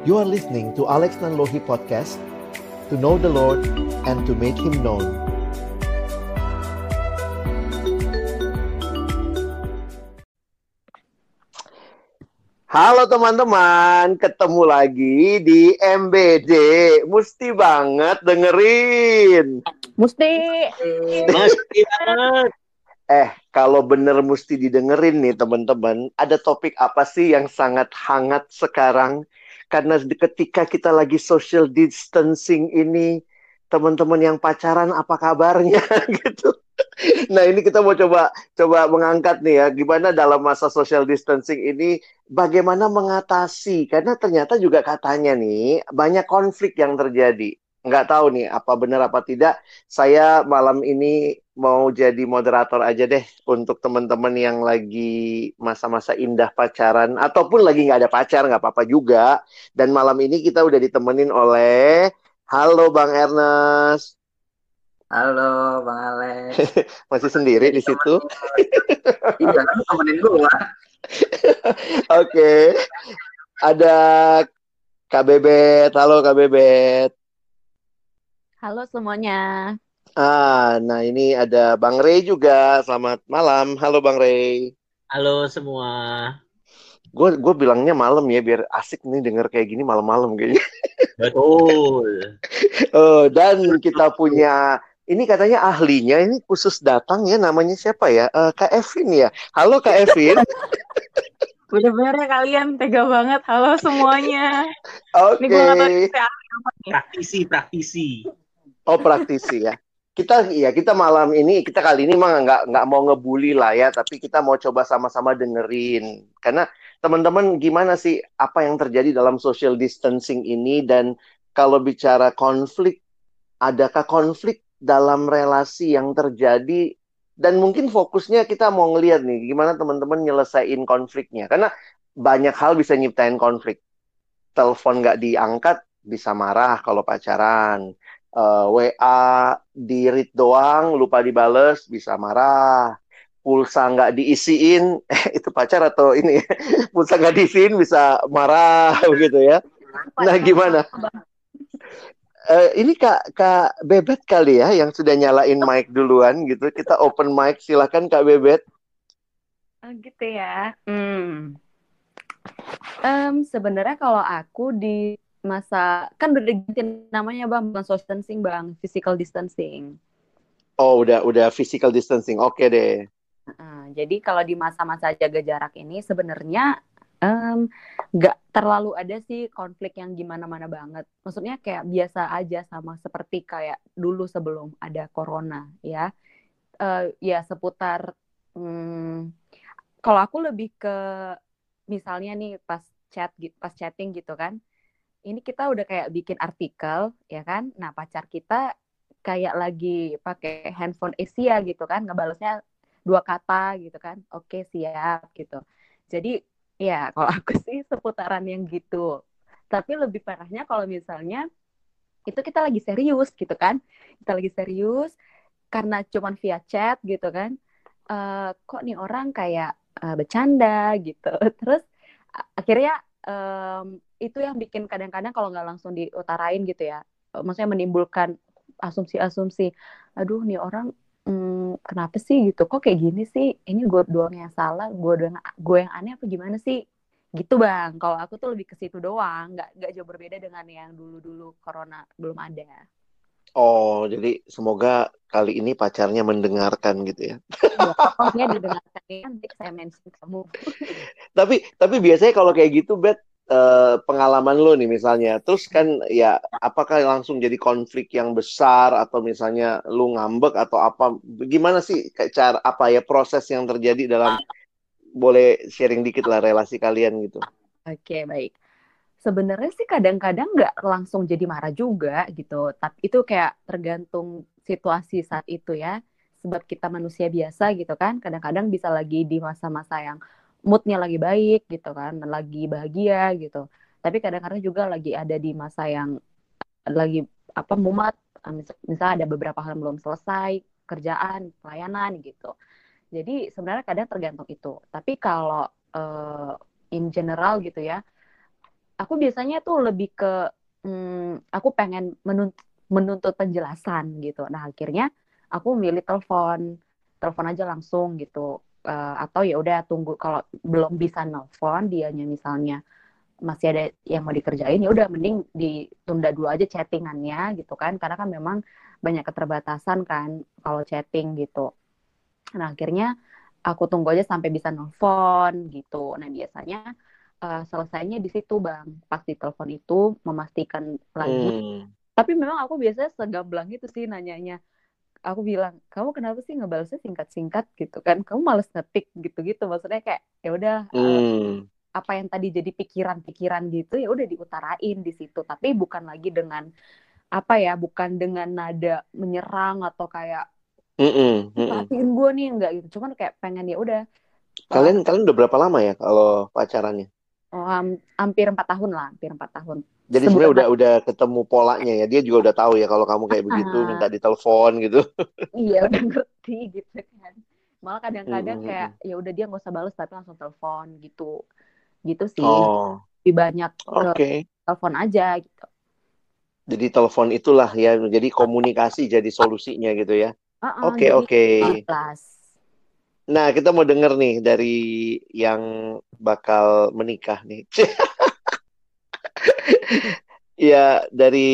You are listening to Alex Nanlohi Podcast To know the Lord and to make Him known Halo teman-teman, ketemu lagi di MBD. Mesti banget dengerin. Mesti. Mesti banget. Eh, kalau bener mesti didengerin nih teman-teman, ada topik apa sih yang sangat hangat sekarang? Karena ketika kita lagi social distancing ini, teman-teman yang pacaran apa kabarnya gitu. Nah, ini kita mau coba coba mengangkat nih ya, gimana dalam masa social distancing ini bagaimana mengatasi karena ternyata juga katanya nih banyak konflik yang terjadi. Nggak tahu nih apa benar apa tidak. Saya malam ini mau jadi moderator aja deh untuk teman-teman yang lagi masa-masa indah pacaran ataupun lagi nggak ada pacar nggak apa-apa juga. Dan malam ini kita udah ditemenin oleh Halo Bang Ernest. Halo Bang Alex. Masih sendiri di situ? Iya, kan temenin gua. Oke. Ada Bebet. Halo Bebet. Halo semuanya. Ah, nah ini ada Bang Ray juga. Selamat malam. Halo Bang Ray. Halo semua. Gue gue bilangnya malam ya biar asik nih denger kayak gini malam-malam kayaknya. Betul. Oh, dan kita punya ini katanya ahlinya ini khusus datang ya namanya siapa ya? Eh, Kak Evin ya. Halo Kak Evin. Bener-bener ya kalian tega banget. Halo semuanya. Oke. Ini gue gak tahu. Praktisi, praktisi. Oh praktisi ya. Kita ya kita malam ini kita kali ini mah nggak nggak mau ngebully lah ya, tapi kita mau coba sama-sama dengerin. Karena teman-teman gimana sih apa yang terjadi dalam social distancing ini? Dan kalau bicara konflik, adakah konflik dalam relasi yang terjadi? Dan mungkin fokusnya kita mau ngelihat nih gimana teman-teman nyelesain konfliknya. Karena banyak hal bisa nyiptain konflik. Telepon nggak diangkat bisa marah kalau pacaran Eh, WA di read doang lupa dibales bisa marah. Pulsa nggak diisiin itu pacar atau ini? Pulsa nggak diisiin bisa marah begitu ya. Nah gimana? Eh, ini kak kak bebet kali ya yang sudah nyalain mic duluan gitu. Kita open mic silakan kak bebet. Oh, gitu ya. Hmm. Em, sebenarnya kalau aku di masa kan udah diganti namanya bang bukan social distancing bang physical distancing. oh udah udah physical distancing oke deh Nah, jadi kalau di masa-masa jaga jarak ini sebenarnya em, nggak terlalu ada sih konflik yang gimana-mana banget. Maksudnya kayak biasa aja sama seperti kayak dulu sebelum ada corona ya. Eh, ya seputar hmm, kalau aku lebih ke misalnya nih pas chat pas chatting gitu kan. Ini kita udah kayak bikin artikel ya kan. Nah, pacar kita kayak lagi pakai handphone Asia gitu kan, ngebalesnya dua kata gitu kan. Oke, siap gitu. Jadi ya kalau aku sih seputaran yang gitu. Tapi lebih parahnya kalau misalnya itu kita lagi serius gitu kan. Kita lagi serius karena cuman via chat gitu kan. Eh, kok nih orang kayak eh, bercanda gitu. Terus akhirnya em, itu yang bikin kadang-kadang kalau nggak langsung diutarain gitu ya. eh, Maksudnya menimbulkan asumsi-asumsi. Aduh, nih orang hmm, kenapa sih gitu? Kok kayak gini sih? Ini gue doang yang salah, gue doang gue yang aneh apa gimana sih? Gitu bang. Kalau aku tuh lebih ke situ doang, nggak nggak jauh berbeda dengan yang dulu-dulu corona belum ada. oh jadi semoga kali ini pacarnya mendengarkan gitu ya Ya, pokoknya didengarkan nanti saya mention kamu. Tapi tapi biasanya kalau kayak gitu, Bet, eh, pengalaman lo nih misalnya, terus kan ya apakah langsung jadi konflik yang besar atau misalnya lu ngambek atau apa? Gimana sih cara apa ya proses yang terjadi dalam boleh sharing dikit lah relasi kalian gitu? Oke, baik. Sebenarnya sih kadang-kadang nggak langsung jadi marah juga gitu. Tapi itu kayak tergantung situasi saat itu ya. Sebab kita manusia biasa gitu kan. Kadang-kadang bisa lagi di masa-masa yang moodnya lagi baik gitu kan. Lagi bahagia gitu. Tapi kadang-kadang juga lagi ada di masa yang lagi apa mumet. Mis- Misalnya ada beberapa hal yang belum selesai. Kerjaan, pelayanan gitu. Jadi sebenarnya kadang tergantung itu. Tapi kalau eh, in general gitu ya, aku biasanya tuh lebih ke hmm, aku pengen menuntut menuntut penjelasan gitu. Nah akhirnya aku milih telepon, telepon aja langsung gitu. Uh, atau ya udah tunggu kalau belum bisa nelfon dianya misalnya masih ada yang mau dikerjain ya udah mending ditunda dulu aja chattingannya gitu kan karena kan memang banyak keterbatasan kan kalau chatting gitu. Nah akhirnya aku tunggu aja sampai bisa nelfon gitu. Nah biasanya uh, selesainya di situ bang, pas di telepon itu memastikan lagi. Hmm. Tapi memang aku biasanya segamblang itu sih nanyanya. Aku bilang, kamu kenapa sih ngebalasnya singkat-singkat gitu kan? Kamu males ngetik gitu-gitu. Maksudnya kayak ya udah hmm. uh, apa yang tadi jadi pikiran-pikiran gitu ya udah diutarain di situ. Tapi bukan lagi dengan apa ya, bukan dengan nada menyerang atau kayak Mm perhatiin gue nih enggak gitu cuman kayak pengen ya udah kalian kalian udah berapa lama ya kalau pacarannya um, hampir empat tahun lah hampir empat tahun. Jadi sebenarnya udah udah ketemu polanya ya dia juga udah tahu ya kalau kamu kayak begitu uh, minta ditelepon gitu. Iya udah ngerti gitu kan. Malah kadang-kadang mm -hmm. kayak ya udah dia nggak usah balas tapi langsung telepon gitu. Gitu sih. Oh. lebih banyak okay. telepon aja gitu. Jadi telepon itulah ya jadi komunikasi jadi solusinya gitu ya. Oke, oke. Nah, kita mau denger nih dari yang bakal menikah nih. ya, dari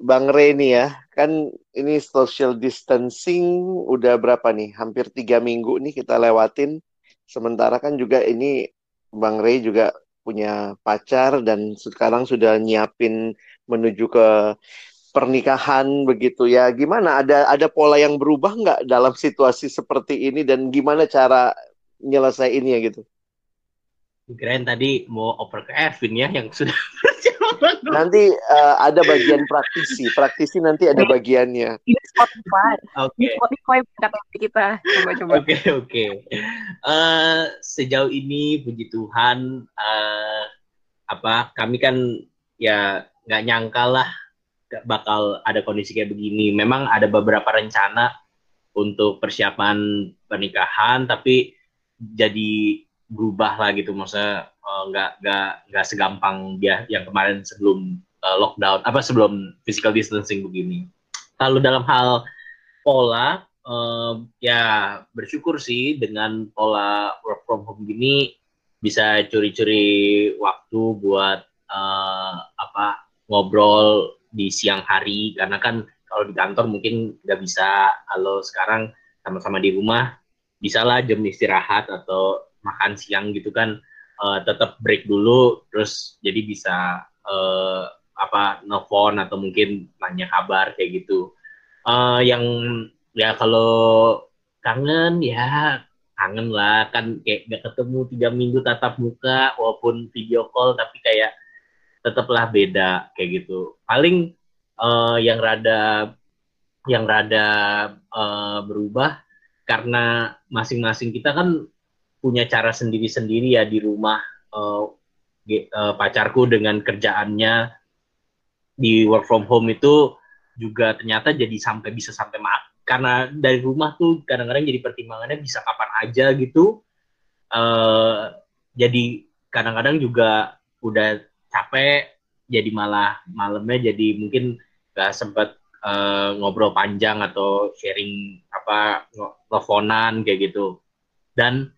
Bang Rey nih ya. Kan ini social distancing udah berapa nih? Hampir tiga minggu nih kita lewatin. Sementara kan juga ini Bang Rey juga punya pacar dan sekarang sudah nyiapin menuju ke pernikahan begitu ya. Gimana? Ada ada pola yang berubah nggak dalam situasi seperti ini dan gimana cara nyelesainnya gitu? Kirain tadi mau oper ke Ervin ya yang sudah Nanti uh, ada bagian praktisi, praktisi nanti ada bagiannya. Ini Spotify. Oke. Okay. Spotify kata kita. Coba-coba. Oke okay, oke. Okay. Uh, eh, sejauh ini puji Tuhan uh, apa kami kan ya nggak nyangka lah bakal ada kondisi kayak begini. Memang ada beberapa rencana untuk persiapan pernikahan, tapi jadi berubah lah gitu. Maksudnya uh, nggak nggak nggak segampang dia yang kemarin sebelum uh, lockdown, apa sebelum physical distancing begini. Lalu dalam hal pola, uh, ya bersyukur sih dengan pola work from home gini bisa curi-curi waktu buat uh, apa ngobrol di siang hari karena kan kalau di kantor mungkin nggak bisa. Kalau sekarang sama-sama di rumah bisa lah jam istirahat atau makan siang gitu kan. Uh, tetap break dulu terus jadi bisa uh, apa nelfon atau mungkin nanya kabar kayak gitu. Uh, yang ya kalau kangen ya kangen lah. Kan kayak gak ketemu tiga minggu tatap muka walaupun video call tapi kayak tetaplah beda kayak gitu. Paling uh, yang rada yang rada uh, berubah karena masing-masing kita kan punya cara sendiri-sendiri ya di rumah uh, uh, pacarku dengan kerjaannya di work from home itu juga ternyata jadi sampai bisa sampai maaf karena dari rumah tuh kadang-kadang jadi pertimbangannya bisa kapan aja gitu uh, jadi kadang-kadang juga udah capek jadi malah malamnya jadi mungkin gak sempat uh, ngobrol panjang atau sharing apa teleponan kayak gitu. Dan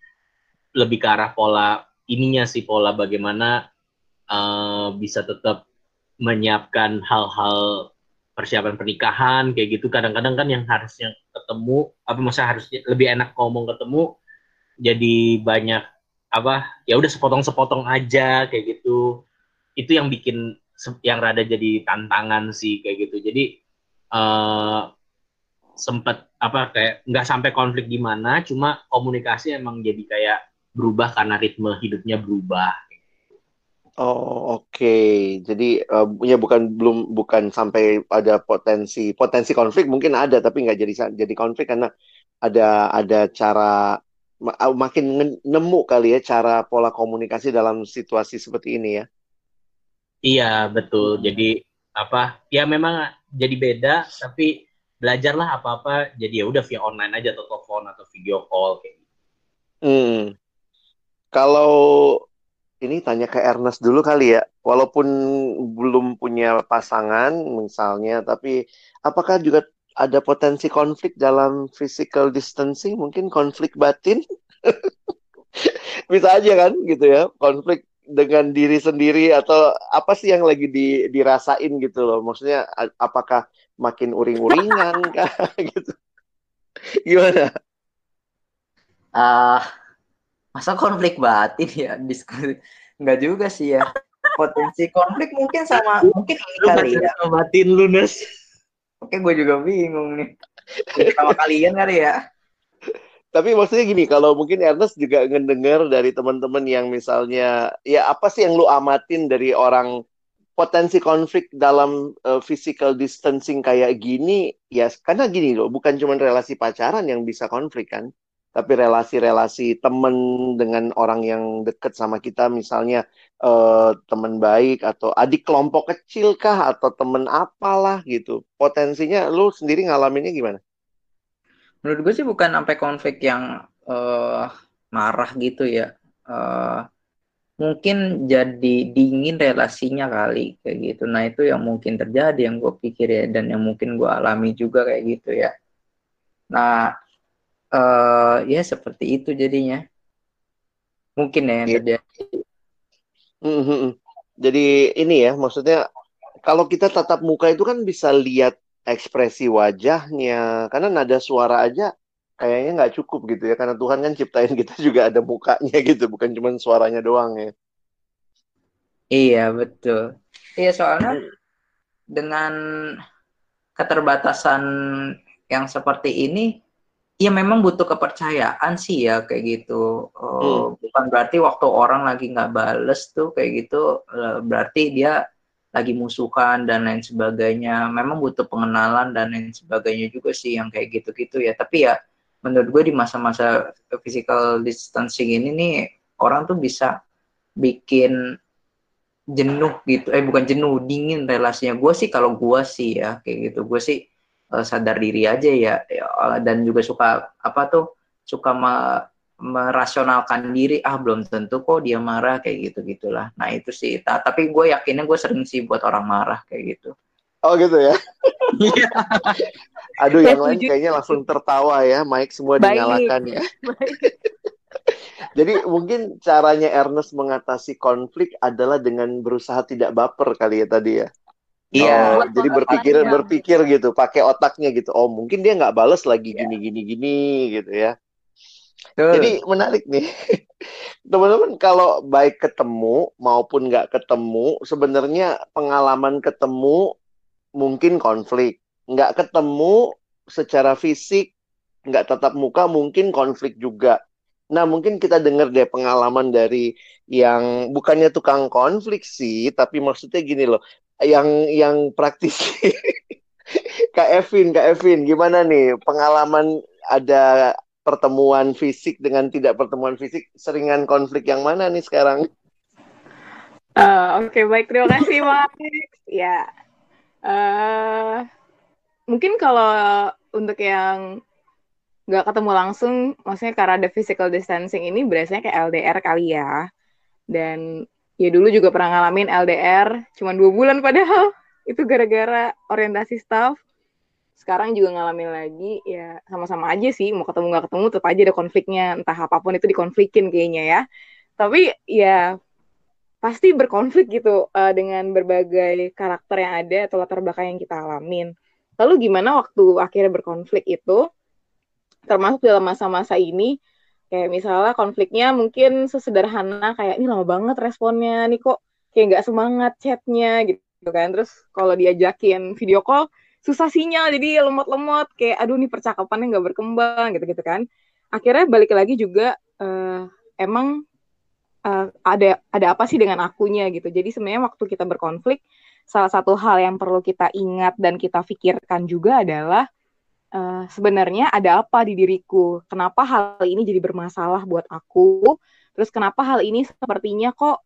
lebih ke arah pola ininya sih pola bagaimana uh, bisa tetap menyiapkan hal-hal persiapan pernikahan kayak gitu. Kadang-kadang kan yang harusnya ketemu apa masa harusnya lebih enak ngomong ketemu jadi banyak apa ya udah sepotong-sepotong aja kayak gitu itu yang bikin yang rada jadi tantangan sih kayak gitu jadi uh, sempet apa kayak nggak sampai konflik gimana cuma komunikasi emang jadi kayak berubah karena ritme hidupnya berubah Oh oke, okay. jadi uh, ya bukan belum bukan sampai ada potensi potensi konflik mungkin ada tapi nggak jadi jadi konflik karena ada ada cara makin nemu kali ya cara pola komunikasi dalam situasi seperti ini ya. Iya betul. Jadi apa? Ya memang jadi beda, tapi belajarlah apa-apa. Jadi ya udah via online aja atau telepon atau video call kayak gitu. Hmm. Kalau ini tanya ke Ernest dulu kali ya. Walaupun belum punya pasangan misalnya, tapi apakah juga ada potensi konflik dalam physical distancing? Mungkin konflik batin? Bisa aja kan gitu ya, konflik dengan diri sendiri atau apa sih yang lagi di, dirasain gitu loh. Maksudnya apakah makin uring-uringan kah? Gitu. Gimana? Ah, uh, masa konflik batin ya? Diskusi nggak juga sih ya. Potensi konflik mungkin sama mungkin ini kali ya. batin lunas oke gue juga bingung nih. Sama kalian kali ya tapi maksudnya gini, kalau mungkin Ernest juga ngedenger dari teman-teman yang misalnya, ya apa sih yang lu amatin dari orang potensi konflik dalam uh, physical distancing kayak gini, ya karena gini loh, bukan cuma relasi pacaran yang bisa konflik kan, tapi relasi-relasi temen dengan orang yang deket sama kita misalnya uh, temen baik atau adik kelompok kecil kah atau temen apalah gitu potensinya lu sendiri ngalaminnya gimana? Menurut gue sih bukan sampai konflik yang uh, marah gitu ya. Uh, mungkin jadi dingin relasinya kali kayak gitu. Nah itu yang mungkin terjadi yang gue pikir ya dan yang mungkin gue alami juga kayak gitu ya. Nah uh, ya seperti itu jadinya. Mungkin ya yang yeah. terjadi. Mm-hmm. jadi ini ya maksudnya kalau kita tatap muka itu kan bisa lihat ekspresi wajahnya karena nada suara aja kayaknya nggak cukup gitu ya karena Tuhan kan ciptain kita juga ada mukanya gitu bukan cuma suaranya doang ya iya betul iya soalnya dengan keterbatasan yang seperti ini ya memang butuh kepercayaan sih ya kayak gitu. Uh, hmm. Bukan berarti waktu orang lagi nggak bales tuh kayak gitu uh, berarti dia lagi musuhan dan lain sebagainya. Memang butuh pengenalan dan lain sebagainya juga sih yang kayak gitu-gitu ya. Tapi ya menurut gue di masa-masa physical distancing ini nih orang tuh bisa bikin jenuh gitu. Eh bukan jenuh, dingin relasinya. Gue sih kalau gue sih ya kayak gitu. Gue sih uh, sadar diri aja ya, ya dan juga suka apa tuh suka merasionalkan diri ah belum tentu kok dia marah kayak gitu gitulah nah itu sih ta tapi gue yakinnya gue sering sih buat orang marah kayak gitu oh gitu ya iya. aduh yang lain kayaknya langsung tertawa ya Mike semua Baik. dinyalakan ya Jadi mungkin caranya Ernest mengatasi konflik adalah dengan berusaha tidak baper kali ya tadi ya. Iya. Oh, jadi berpikir berpikir gitu, pakai otaknya gitu. Oh, mungkin dia nggak bales lagi gini ya. gini gini gitu ya. Jadi menarik nih. Teman-teman kalau baik ketemu maupun nggak ketemu, sebenarnya pengalaman ketemu mungkin konflik. Nggak ketemu secara fisik, nggak tatap muka mungkin konflik juga. Nah, mungkin kita dengar deh pengalaman dari yang bukannya tukang konflik sih, tapi maksudnya gini loh, yang yang praktis. Kak Evin, Kak Evin, gimana nih pengalaman ada pertemuan fisik dengan tidak pertemuan fisik, seringan konflik yang mana nih sekarang? Uh, Oke, okay, baik. Terima kasih, Mas. ya, uh, mungkin kalau untuk yang nggak ketemu langsung, maksudnya karena ada physical distancing ini, biasanya kayak LDR kali ya. Dan ya dulu juga pernah ngalamin LDR cuma dua bulan padahal itu gara-gara orientasi staff sekarang juga ngalamin lagi ya sama-sama aja sih mau ketemu nggak ketemu tetap aja ada konfliknya entah apa pun itu dikonflikin kayaknya ya. Tapi ya pasti berkonflik gitu uh, dengan berbagai karakter yang ada atau latar belakang yang kita alamin. Lalu gimana waktu akhirnya berkonflik itu termasuk dalam masa-masa ini? Kayak misalnya konfliknya mungkin sesederhana kayak ini lama banget responnya, nih kok kayak nggak semangat chatnya gitu kan. Terus kalau diajakin video call susah sinyal jadi lemot-lemot kayak aduh nih percakapannya nggak berkembang gitu-gitu kan. Akhirnya balik lagi juga uh, emang uh, ada ada apa sih dengan akunya gitu. Jadi sebenarnya waktu kita berkonflik salah satu hal yang perlu kita ingat dan kita pikirkan juga adalah uh, sebenarnya ada apa di diriku? Kenapa hal ini jadi bermasalah buat aku? Terus kenapa hal ini sepertinya kok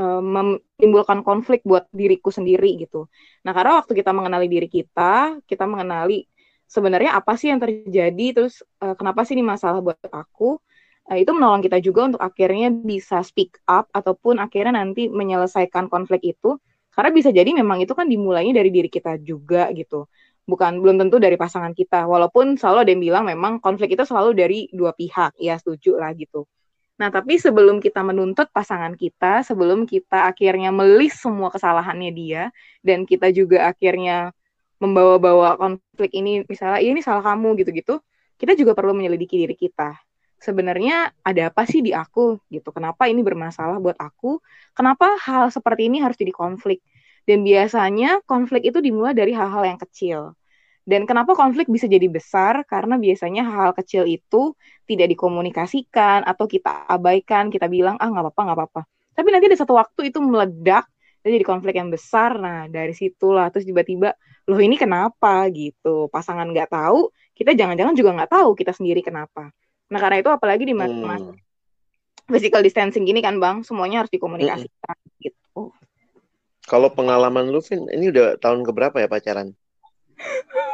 uh, menimbulkan konflik buat diriku sendiri gitu. Nah, karena waktu kita mengenali diri kita, kita mengenali sebenarnya apa sih yang terjadi, terus uh, kenapa sih ini masalah buat aku? uh, itu menolong kita juga untuk akhirnya bisa speak up ataupun akhirnya nanti menyelesaikan konflik itu karena bisa jadi memang itu kan dimulainya dari diri kita juga gitu bukan belum tentu dari pasangan kita walaupun selalu ada yang bilang memang konflik itu selalu dari dua pihak ya setuju lah gitu nah tapi sebelum kita menuntut pasangan kita sebelum kita akhirnya melis semua kesalahannya dia dan kita juga akhirnya membawa-bawa konflik ini misalnya ini salah kamu gitu-gitu kita juga perlu menyelidiki diri kita sebenarnya ada apa sih di aku gitu. Kenapa ini bermasalah buat aku? Kenapa hal seperti ini harus jadi konflik? Dan biasanya konflik itu dimulai dari hal-hal yang kecil. Dan kenapa konflik bisa jadi besar? Karena biasanya hal-hal kecil itu tidak dikomunikasikan atau kita abaikan, kita bilang ah nggak apa-apa nggak apa-apa. Tapi nanti ada satu waktu itu meledak jadi konflik yang besar. Nah dari situlah terus tiba-tiba loh ini kenapa gitu. Pasangan nggak tahu, kita jangan-jangan juga nggak tahu kita sendiri kenapa. Nah karena itu apalagi di masa hmm. physical distancing gini kan bang, semuanya harus dikomunikasikan hmm. gitu. Kalau pengalaman lu, Vin, ini udah tahun keberapa ya pacaran?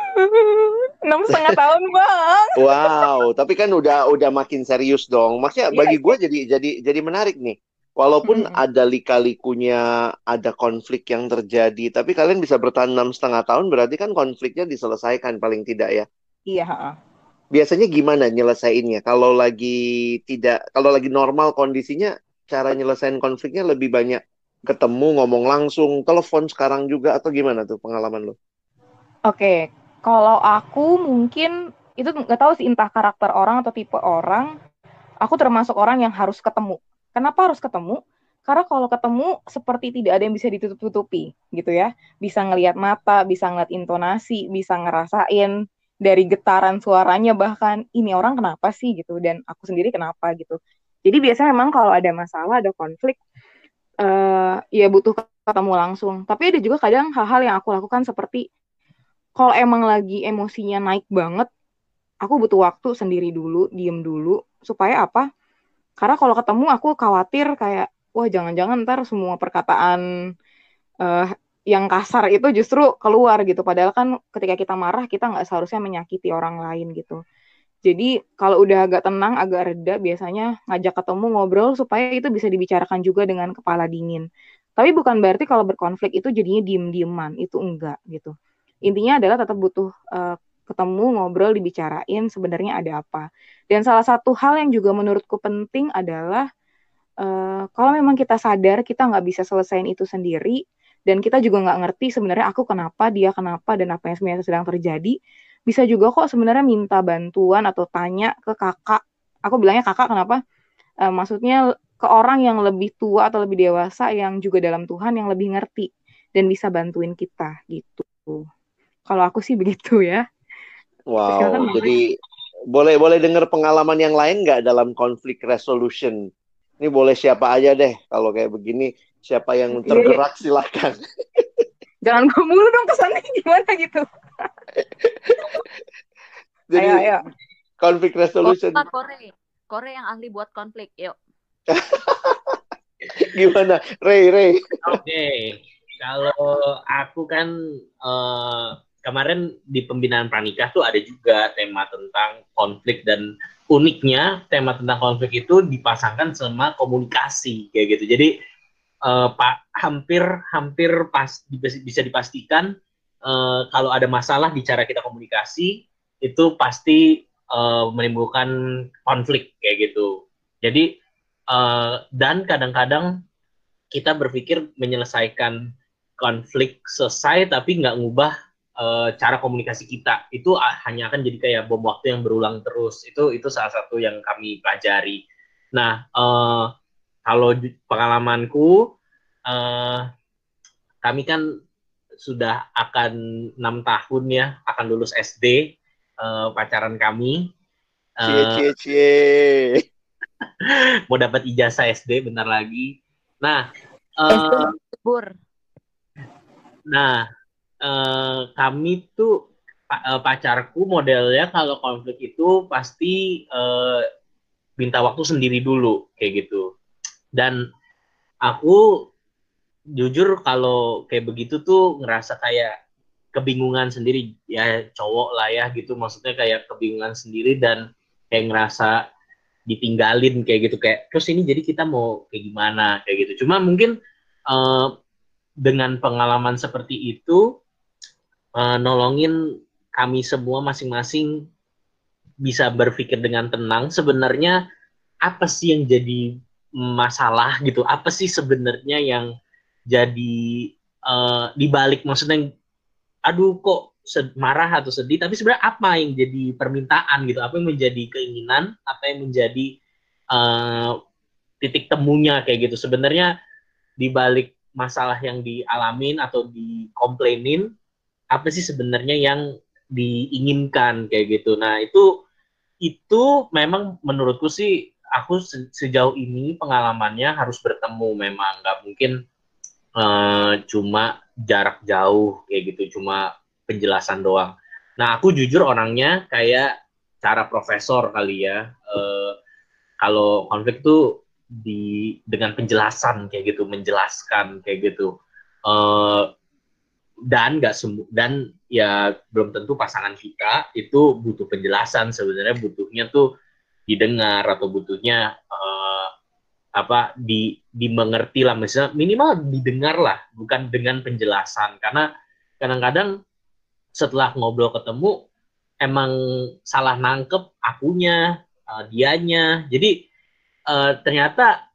enam setengah tahun bang. Wow, tapi kan udah udah makin serius dong. Maksudnya yeah, bagi gue yeah. jadi jadi jadi menarik nih. Walaupun hmm. ada lika-likunya, ada konflik yang terjadi, tapi kalian bisa bertahan enam setengah tahun, berarti kan konfliknya diselesaikan paling tidak ya? Iya biasanya gimana nyelesainnya? Kalau lagi tidak, kalau lagi normal kondisinya, cara nyelesain konfliknya lebih banyak ketemu, ngomong langsung, telepon sekarang juga atau gimana tuh pengalaman lo? Oke, kalau aku mungkin itu nggak tahu sih entah karakter orang atau tipe orang. Aku termasuk orang yang harus ketemu. Kenapa harus ketemu? Karena kalau ketemu seperti tidak ada yang bisa ditutup-tutupi gitu ya. Bisa ngelihat mata, bisa ngeliat intonasi, bisa ngerasain dari getaran suaranya bahkan ini orang kenapa sih gitu dan aku sendiri kenapa gitu jadi biasanya memang kalau ada masalah ada konflik uh, ya butuh ketemu langsung tapi ada juga kadang hal-hal yang aku lakukan seperti kalau emang lagi emosinya naik banget aku butuh waktu sendiri dulu diem dulu supaya apa karena kalau ketemu aku khawatir kayak wah jangan-jangan ntar semua perkataan uh, yang kasar itu justru keluar gitu. Padahal kan ketika kita marah kita nggak seharusnya menyakiti orang lain gitu. Jadi kalau udah agak tenang, agak reda, biasanya ngajak ketemu ngobrol supaya itu bisa dibicarakan juga dengan kepala dingin. Tapi bukan berarti kalau berkonflik itu jadinya diem-dieman, itu enggak gitu. Intinya adalah tetap butuh uh, ketemu, ngobrol, dibicarain sebenarnya ada apa. Dan salah satu hal yang juga menurutku penting adalah uh, kalau memang kita sadar kita nggak bisa selesaiin itu sendiri, dan kita juga nggak ngerti sebenarnya aku kenapa dia kenapa dan apa yang sebenarnya sedang terjadi bisa juga kok sebenarnya minta bantuan atau tanya ke kakak. Aku bilangnya kakak kenapa? E, maksudnya ke orang yang lebih tua atau lebih dewasa yang juga dalam Tuhan yang lebih ngerti dan bisa bantuin kita gitu kalau aku sih begitu ya. Wow jadi boleh boleh dengar pengalaman yang lain nggak dalam konflik resolution? Ini boleh siapa aja deh kalau kayak begini siapa yang tergerak silahkan jangan gue mulu dong kesannya gimana gitu? Jadi ayo, ayo. konflik resolution. Oh, Kore Kore yang ahli buat konflik yuk. Gimana? Ray Ray. Oke okay. kalau aku kan uh, kemarin di pembinaan pranikah tuh ada juga tema tentang konflik dan uniknya tema tentang konflik itu dipasangkan sama komunikasi kayak gitu jadi uh, pak hampir hampir pas bisa dipastikan uh, kalau ada masalah di cara kita komunikasi itu pasti uh, menimbulkan konflik kayak gitu. Jadi uh, dan kadang-kadang kita berpikir menyelesaikan konflik selesai tapi nggak ngubah uh, cara komunikasi kita. Itu hanya akan jadi kayak bom waktu yang berulang terus. Itu itu salah satu yang kami pelajari. Nah uh, kalau pengalamanku uh, kami kan sudah akan enam tahun ya akan lulus SD uh, eh, pacaran kami. Uh, cie cie cie. Mau dapat ijazah SD bentar lagi. Nah uh, nah uh, kami tuh pacarku modelnya kalau konflik itu pasti uh, minta waktu sendiri dulu kayak gitu. Dan aku jujur kalau kayak begitu tuh ngerasa kayak kebingungan sendiri. Ya cowok lah ya gitu. Maksudnya kayak kebingungan sendiri dan kayak ngerasa ditinggalin kayak gitu. Kayak terus ini jadi kita mau kayak gimana? Kayak gitu. Cuma mungkin uh, dengan pengalaman seperti itu uh, nolongin kami semua masing-masing bisa berpikir dengan tenang. Sebenarnya apa sih yang jadi masalah gitu? Apa sih sebenarnya yang jadi uh, dibalik? Maksudnya aduh kok marah atau sedih? Tapi sebenarnya apa yang jadi permintaan gitu? Apa yang menjadi keinginan? Apa yang menjadi uh, titik temunya? Kayak gitu. Sebenarnya di balik masalah yang dialamin atau dikomplainin apa sih sebenarnya yang diinginkan kayak gitu nah itu itu memang menurutku sih aku se sejauh ini pengalamannya harus bertemu memang nggak mungkin uh, cuma jarak jauh kayak gitu cuma penjelasan doang. Nah, aku jujur orangnya kayak cara profesor kali ya. Uh, kalau konflik tuh di dengan penjelasan kayak gitu, menjelaskan kayak gitu. Uh, dan nggak sembuh dan ya belum tentu pasangan kita itu butuh penjelasan sebenarnya butuhnya tuh didengar atau butuhnya uh, apa di dimengerti lah. Misalnya minimal didengar lah bukan dengan penjelasan. Karena kadang-kadang setelah ngobrol ketemu emang salah nangkep akunya uh, dianya. Jadi uh, ternyata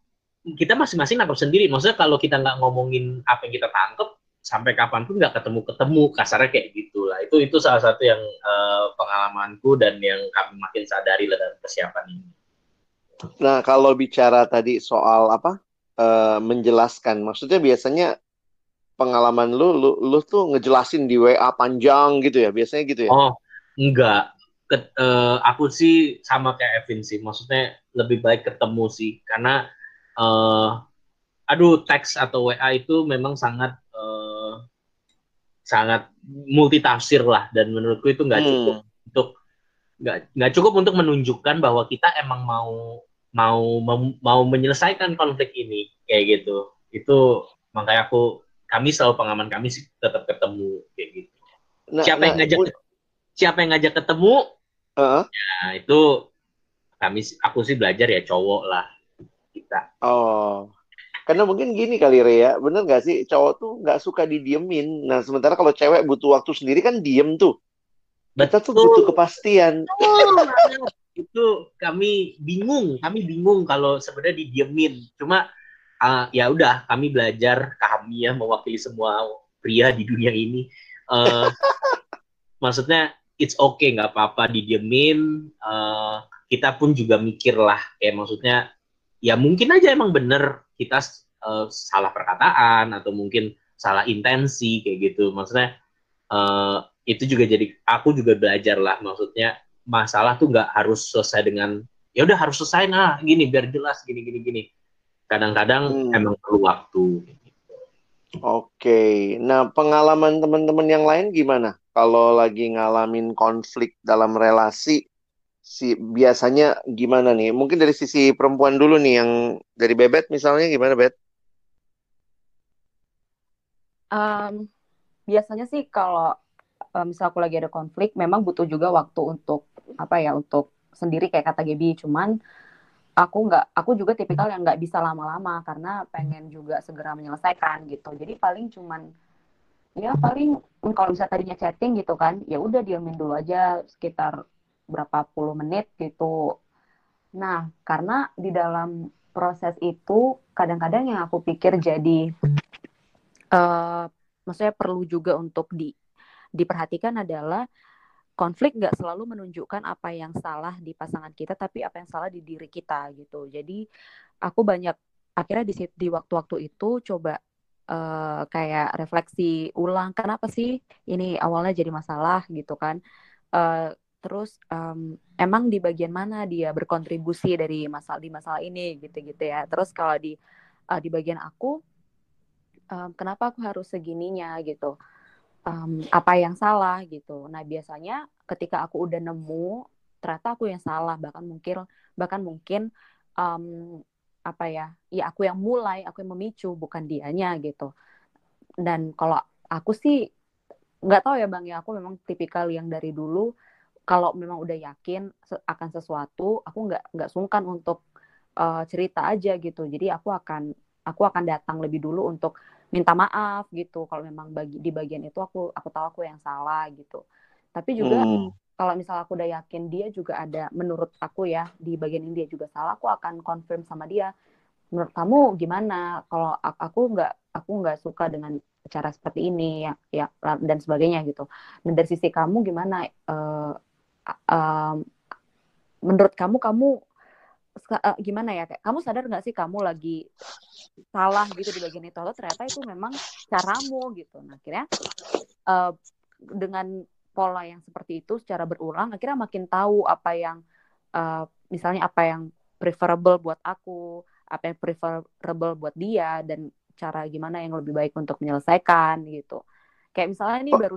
kita masing-masing nangkep sendiri. Maksudnya kalau kita nggak ngomongin apa yang kita tangkep sampai kapan pun nggak ketemu ketemu kasarnya kayak gitulah itu itu salah satu yang uh, pengalamanku dan yang kami makin sadari lah dalam persiapan ini. Nah kalau bicara tadi soal apa uh, menjelaskan, maksudnya biasanya pengalaman lu, lu, lu tuh ngejelasin di WA panjang gitu ya, biasanya gitu ya? Oh, enggak. Ket, uh, aku sih sama kayak Evin sih, maksudnya lebih baik ketemu sih, karena uh, aduh teks atau WA itu memang sangat sangat multitafsir lah, dan menurutku itu nggak hmm. cukup untuk nggak nggak cukup untuk menunjukkan bahwa kita emang mau mau mau menyelesaikan konflik ini kayak gitu. Itu makanya aku kami selalu pengalaman kami sih tetap ketemu kayak gitu. Nah, siapa nah, yang ngajak siapa yang ngajak ketemu? Uh-huh. Ya itu kami aku sih belajar ya cowok lah kita. Oh. Karena mungkin gini kali Rea, bener gak sih cowok tuh nggak suka didiemin. Nah sementara kalau cewek butuh waktu sendiri kan diem tuh. Betul. Kita tuh butuh kepastian. Oh, itu kami bingung, kami bingung kalau sebenarnya didiemin. Cuma uh, ya udah kami belajar kami ya mewakili semua pria di dunia ini uh, maksudnya it's okay nggak apa-apa didiemin uh, kita pun juga mikir lah kayak maksudnya ya mungkin aja emang bener kita uh, salah perkataan atau mungkin salah intensi kayak gitu maksudnya uh, itu juga jadi aku juga belajar lah maksudnya masalah tuh nggak harus selesai dengan ya udah harus selesai nah gini biar jelas gini gini gini kadang-kadang hmm. emang perlu waktu. Oke, nah pengalaman teman-teman yang lain gimana? Kalau lagi ngalamin konflik dalam relasi, si biasanya gimana nih? Mungkin dari sisi perempuan dulu nih, yang dari Bebet misalnya gimana, Bet? Um, biasanya sih kalau um, misal aku lagi ada konflik, memang butuh juga waktu untuk apa ya, untuk sendiri kayak kata Gaby. Cuman aku nggak aku juga tipikal yang nggak bisa lama-lama karena pengen juga segera menyelesaikan gitu jadi paling cuman ya paling kalau bisa tadinya chatting gitu kan ya udah diamin dulu aja sekitar berapa puluh menit gitu. Nah karena di dalam proses itu kadang-kadang yang aku pikir jadi uh, maksudnya perlu juga untuk di diperhatikan adalah konflik nggak selalu menunjukkan apa yang salah di pasangan kita tapi apa yang salah di diri kita gitu. Jadi aku banyak akhirnya di di waktu-waktu itu coba uh, kayak refleksi ulang kenapa sih ini awalnya jadi masalah? gitu kan. Uh, terus um, emang di bagian mana dia berkontribusi dari masalah di masalah ini gitu-gitu ya terus kalau di uh, di bagian aku um, kenapa aku harus segininya gitu um, apa yang salah gitu. Nah biasanya ketika aku udah nemu ternyata aku yang salah bahkan mungkin bahkan mungkin um, apa ya ya aku yang mulai aku yang memicu bukan dianya gitu. Dan kalau aku sih nggak tahu ya bang ya aku memang tipikal yang dari dulu kalau memang udah yakin akan sesuatu aku nggak nggak sungkan untuk uh, cerita aja gitu. Jadi aku akan aku akan datang lebih dulu untuk minta maaf gitu. Kalau memang bagi di bagian itu aku aku tahu aku yang salah gitu. Tapi juga hmm. kalau misalnya aku udah yakin dia juga ada menurut aku ya di bagian ini dia juga salah aku akan confirm sama dia. Menurut kamu gimana? Kalau aku nggak aku nggak suka dengan cara seperti ini ya ya dan sebagainya gitu. Dan dari sisi kamu gimana uh, uh, menurut kamu kamu uh, gimana ya? Kayak kamu sadar nggak sih kamu lagi salah gitu di bagian itu? Atau ternyata itu memang caramu gitu. Nah akhirnya uh, dengan pola yang seperti itu secara berulang akhirnya makin tahu apa yang uh, misalnya apa yang preferable buat aku apa yang preferable buat dia dan cara gimana yang lebih baik untuk menyelesaikan gitu. Kayak misalnya ini oh, baru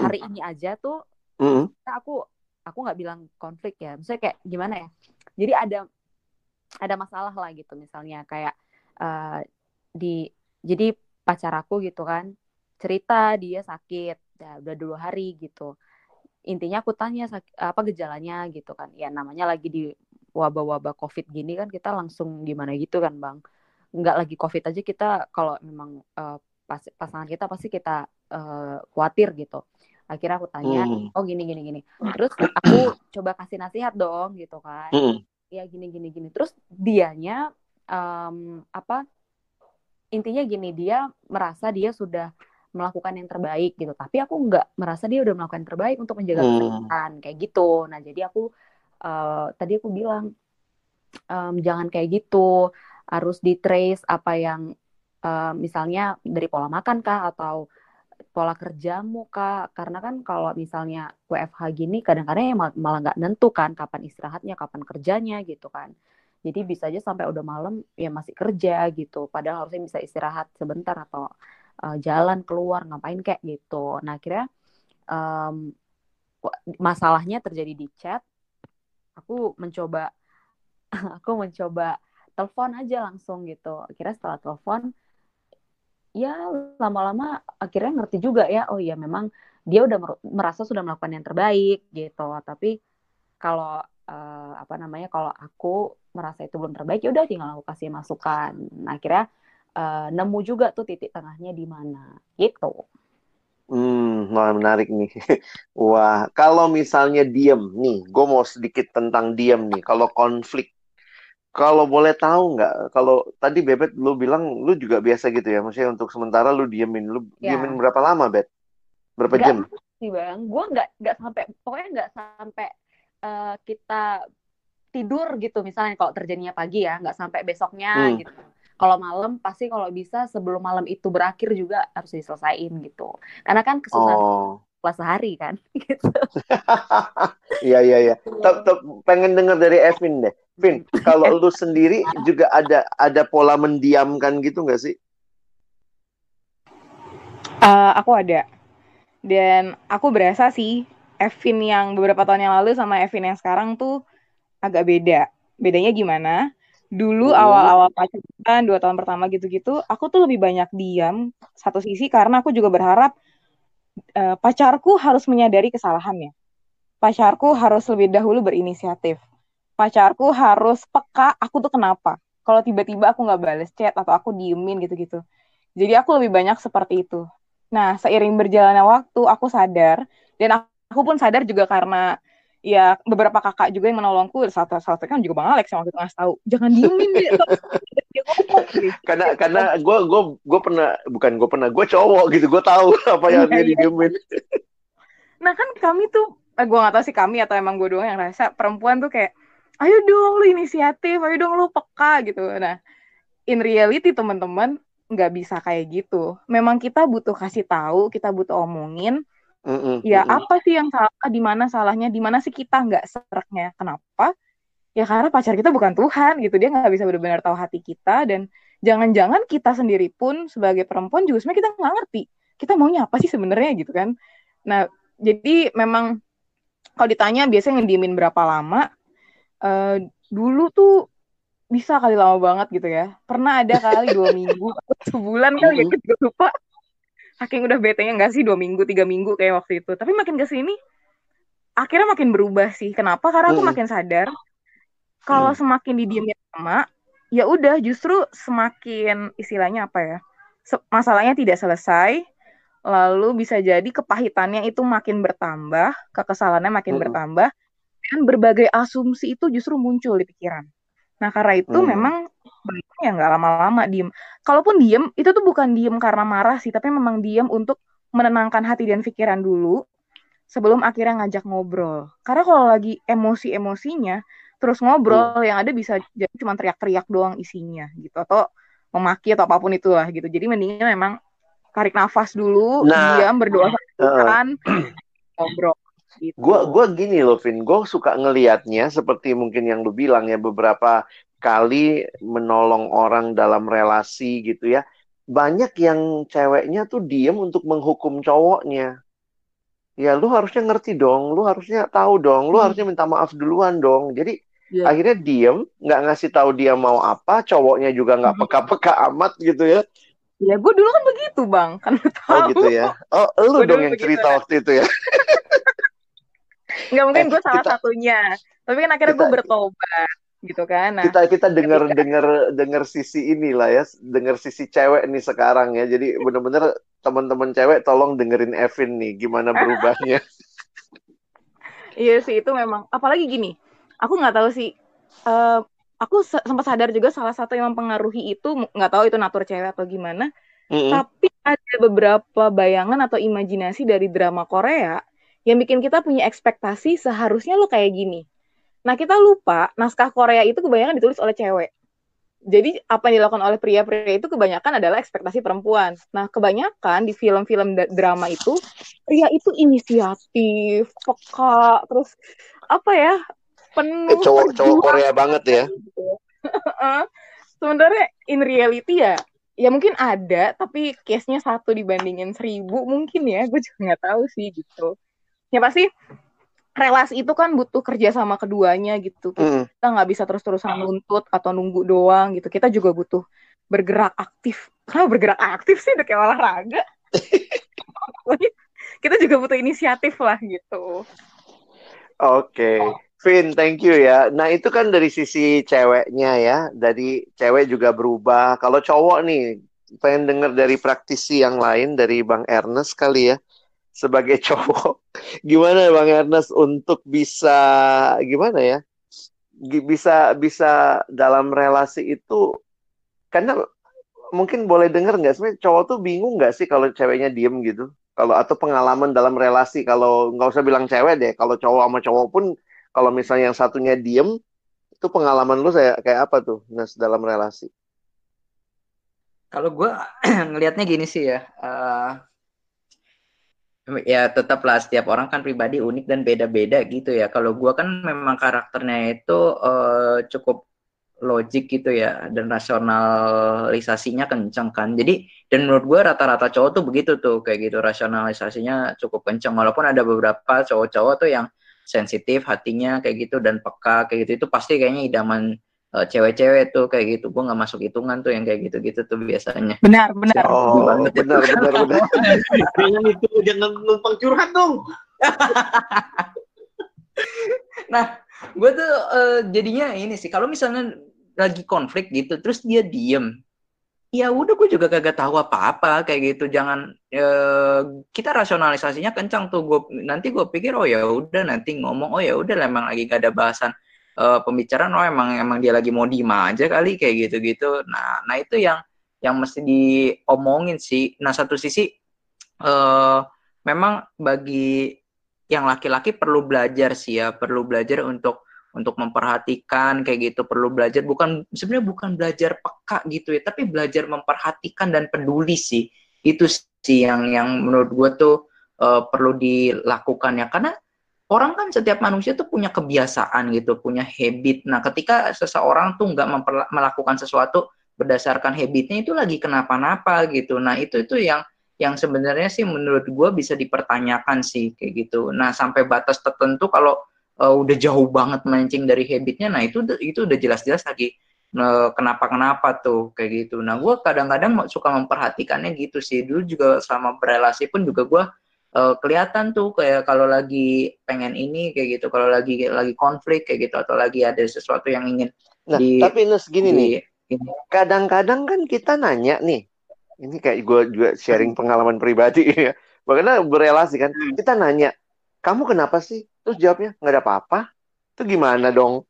hari ini aja tuh mm. aku aku nggak bilang konflik ya misalnya kayak gimana ya? Jadi ada ada masalah lah gitu misalnya kayak uh, di jadi pacar aku gitu kan cerita dia sakit ya udah dua hari gitu. Intinya aku tanya apa gejalanya gitu kan. Ya namanya lagi di wabah-wabah covid gini kan kita langsung gimana gitu kan bang? Nggak lagi covid aja kita kalau memang uh, pas, pasangan kita pasti kita uh, khawatir gitu akhirnya aku tanya mm. oh gini gini gini. Terus aku coba kasih nasihat dong gitu kan. Mm. ya gini gini gini. Terus dianya um, apa intinya gini dia merasa dia sudah melakukan yang terbaik gitu. Tapi aku nggak merasa dia udah melakukan yang terbaik untuk menjaga mm. kesehatan kayak gitu. Nah jadi aku uh, tadi aku bilang um, jangan kayak gitu. Harus di trace apa yang uh, misalnya dari pola makan kah atau pola kerjamu kak. Karena kan kalau misalnya WFH gini kadang-kadang ya malah nggak nentu kan kapan istirahatnya kapan kerjanya gitu kan. Jadi bisa aja sampai udah malam ya masih kerja gitu. Padahal harusnya bisa istirahat sebentar atau uh, jalan keluar ngapain kayak gitu. Nah akhirnya um, masalahnya terjadi di chat. Aku mencoba aku mencoba telepon aja langsung gitu. Akhirnya setelah telepon ya lama-lama akhirnya ngerti juga ya oh iya memang dia udah merasa sudah melakukan yang terbaik gitu tapi kalau uh, apa namanya kalau aku merasa itu belum terbaik ya udah tinggal aku kasih masukan nah, akhirnya uh, nemu juga tuh titik tengahnya di mana gitu Hmm, wah menarik nih. Wah, kalau misalnya diem nih, gue mau sedikit tentang diem nih. Kalau konflik kalau boleh tahu nggak, kalau tadi Bebet lu bilang lu juga biasa gitu ya, maksudnya untuk sementara lu diemin, lu ya. diemin berapa lama, Bet? Berapa gak jam? sih bang, gue nggak nggak sampai, pokoknya nggak sampai uh, kita tidur gitu, misalnya kalau terjadinya pagi ya, nggak sampai besoknya hmm. gitu. Kalau malam pasti kalau bisa sebelum malam itu berakhir juga harus diselesaikan gitu. Karena kan kesusahan oh kelas sehari kan gitu. Iya iya iya. Pengen dengar dari Evin deh. Vin, kalau lu sendiri juga ada ada pola mendiamkan gitu nggak sih? Uh, aku ada. Dan aku berasa sih Evin yang beberapa tahun yang lalu sama Evin yang sekarang tuh agak beda. Bedanya gimana? Dulu hmm. awal-awal pacaran dua tahun pertama gitu-gitu, aku tuh lebih banyak diam satu sisi karena aku juga berharap uh, pacarku harus menyadari kesalahannya. Pacarku harus lebih dahulu berinisiatif. Pacarku harus peka aku tuh kenapa. Kalau tiba-tiba aku nggak bales chat atau aku diemin gitu-gitu. Jadi aku lebih banyak seperti itu. Nah, seiring berjalannya waktu, aku sadar dan aku pun sadar juga karena ya beberapa kakak juga yang menolongku satu satu kan juga bang Alex yang waktu itu ngasih tahu jangan diemin karena karena gue gue gue pernah bukan gue pernah gue cowok gitu gue tahu apa yang dia iya. diemin nah kan kami tuh eh, gue gak tahu sih kami atau emang gue doang yang rasa perempuan tuh kayak ayo dong lu inisiatif ayo dong lu peka gitu. Nah in reality teman-teman nggak bisa kayak gitu. Memang kita butuh kasih tahu kita butuh omongin. Mm-mm, ya mm-mm. apa sih yang salah di mana salahnya di mana sih kita nggak seraknya? Kenapa ya karena pacar kita bukan Tuhan gitu. Dia nggak bisa benar-benar tahu hati kita dan jangan-jangan kita sendiri pun sebagai perempuan juga sebenarnya kita nggak ngerti kita maunya apa sih sebenarnya gitu kan. Nah jadi memang kalau ditanya biasanya ngediemin berapa lama uh, dulu tuh bisa kali lama banget gitu ya. Pernah ada kali dua minggu sebulan kali ya kita lupa. Saking udah bete nya nggak sih dua minggu tiga minggu kayak waktu itu. Tapi makin ke sini akhirnya makin berubah sih. Kenapa? Karena aku makin sadar kalau semakin didiamin lama, ya udah justru semakin istilahnya apa ya? masalahnya tidak selesai, lalu bisa jadi kepahitannya itu makin bertambah, kekesalannya makin Mm-mm. bertambah, dan berbagai asumsi itu justru muncul di pikiran. Nah, karena itu Hmm. memang baiknya ya nggak lama-lama diem. Kalaupun diem, itu tuh bukan diem karena marah sih, tapi memang diem untuk menenangkan hati dan pikiran dulu sebelum akhirnya ngajak ngobrol. Karena kalau lagi emosi-emosinya, terus ngobrol yang ada bisa jadi cuma teriak-teriak doang isinya gitu atau memaki atau apa pun itulah gitu. Jadi mendingan memang tarik nafas dulu, Nah. diam, berdoa Heeh. Tuhan, ngobrol. Gitu. Gua gua gini loh, Vin. Gue suka ngelihatnya seperti mungkin yang lu bilang ya beberapa kali menolong orang dalam relasi gitu ya. Banyak yang ceweknya tuh diem untuk menghukum cowoknya. Ya lu harusnya ngerti dong, lu harusnya tahu dong, lu Hmm. harusnya minta maaf duluan dong. Jadi Iya. akhirnya diem, nggak ngasih tahu dia mau apa, cowoknya juga nggak Mhm. peka-peka amat gitu ya. Ya gue dulu kan begitu bang, kan lu tahu. Oh gitu ya. Oh lu Gua dong yang begitu, cerita ya. waktu itu ya. Nggak mungkin Eh, gue salah kita- satunya. Tapi kan akhirnya gue bertobat gitu kan. Nah, kita kita dengar ketika- dengar dengar sisi inilah ya dengar sisi cewek nih sekarang ya jadi bener-bener teman-teman cewek tolong dengerin Evin nih gimana berubahnya Iya sih itu memang apalagi gini. Aku nggak tahu sih. eh, aku se- sempat sadar juga salah satu yang mempengaruhi itu nggak tahu itu natur cewek atau gimana. Mm-mm. Tapi ada beberapa bayangan atau imajinasi dari drama Korea yang bikin kita punya ekspektasi seharusnya lo kayak gini. Nah kita lupa naskah Korea itu kebanyakan ditulis oleh cewek. Jadi apa yang dilakukan oleh pria-pria itu kebanyakan adalah ekspektasi perempuan. Nah kebanyakan di film-film drama itu pria itu inisiatif, peka, terus apa ya penuh cowok cowok Korea banget ya gitu. Sebenarnya in reality ya, ya mungkin ada, tapi case-nya satu dibandingin seribu mungkin ya, gue juga nggak tahu sih gitu. Ya pasti relasi itu kan butuh kerja sama keduanya gitu. Kita nggak bisa terus-terusan nuntut atau nunggu doang gitu. Kita juga butuh bergerak aktif. Kenapa bergerak aktif sih? Udah kayak olahraga. Kita juga butuh inisiatif lah gitu. Oke, Vin, thank you ya. Nah, itu kan dari sisi ceweknya ya. Dari cewek juga berubah. Kalau cowok nih, pengen denger dari praktisi yang lain, dari Bang Ernest kali ya. Sebagai cowok, gimana Bang Ernest untuk bisa, gimana ya? Bisa bisa dalam relasi itu, karena mungkin boleh denger nggak sebenarnya cowok tuh bingung nggak sih kalau ceweknya diem gitu? Kalau atau pengalaman dalam relasi, kalau nggak usah bilang cewek deh, kalau cowok sama cowok pun, kalau misalnya yang satunya diem, itu pengalaman lu saya kayak apa tuh, Nas, dalam relasi? Kalau gue ngelihatnya gini sih ya, eh, ya tetaplah setiap orang kan pribadi unik dan beda-beda gitu ya. Kalau gue kan memang karakternya itu eh, cukup logik gitu ya dan rasionalisasinya kenceng kan. Jadi dan menurut gue rata-rata cowok tuh begitu tuh kayak gitu rasionalisasinya cukup kenceng. Walaupun ada beberapa cowok-cowok tuh yang sensitif hatinya kayak gitu dan peka kayak gitu itu pasti kayaknya idaman eh, cewek-cewek tuh kayak gitu. Gue nggak masuk hitungan tuh yang kayak gitu-gitu tuh biasanya. Benar, benar. Oh, ya. benar, benar, benar. Jangan itu, jangan numpang curhat dong. Nah, gue tuh eh, jadinya ini sih, kalau misalnya lagi konflik gitu, terus dia diem, ya udah gue juga kagak tahu apa-apa kayak gitu. Jangan eh, kita rasionalisasinya kencang tuh. Gue nanti gue pikir oh ya udah nanti ngomong oh ya udah emang lagi gak ada bahasan eh, pembicaraan oh emang emang dia lagi mau diem aja kali kayak gitu-gitu. Nah, nah itu yang yang mesti diomongin sih. Nah, satu sisi eh memang bagi yang laki-laki perlu belajar sih ya, perlu belajar untuk untuk memperhatikan kayak gitu, perlu belajar bukan sebenarnya bukan belajar peka gitu ya, tapi belajar memperhatikan dan peduli sih. Itu sih yang yang menurut gue tuh eh, perlu dilakukan ya karena orang kan setiap manusia tuh punya kebiasaan gitu, punya habit. Nah, ketika seseorang tuh nggak melakukan sesuatu berdasarkan habitnya itu lagi kenapa-napa gitu. Nah, itu itu yang yang sebenarnya sih menurut gue bisa dipertanyakan sih kayak gitu. Nah sampai batas tertentu kalau uh, udah jauh banget melenceng dari habitnya, nah itu itu udah jelas-jelas lagi uh, kenapa-kenapa tuh kayak gitu. Nah gue kadang-kadang suka memperhatikannya gitu sih. Dulu juga selama berelasi pun juga gue uh, kelihatan tuh kayak kalau lagi pengen ini kayak gitu, kalau lagi lagi konflik kayak gitu atau lagi ada sesuatu yang ingin Nah, di, tapi Nus gini di, nih, kadang-kadang kan kita nanya nih, ini kayak gue juga sharing pengalaman pribadi ya, bagaimana berelasi kan, Hmm. kita nanya, kamu kenapa sih? Terus jawabnya nggak ada apa-apa. Itu gimana dong?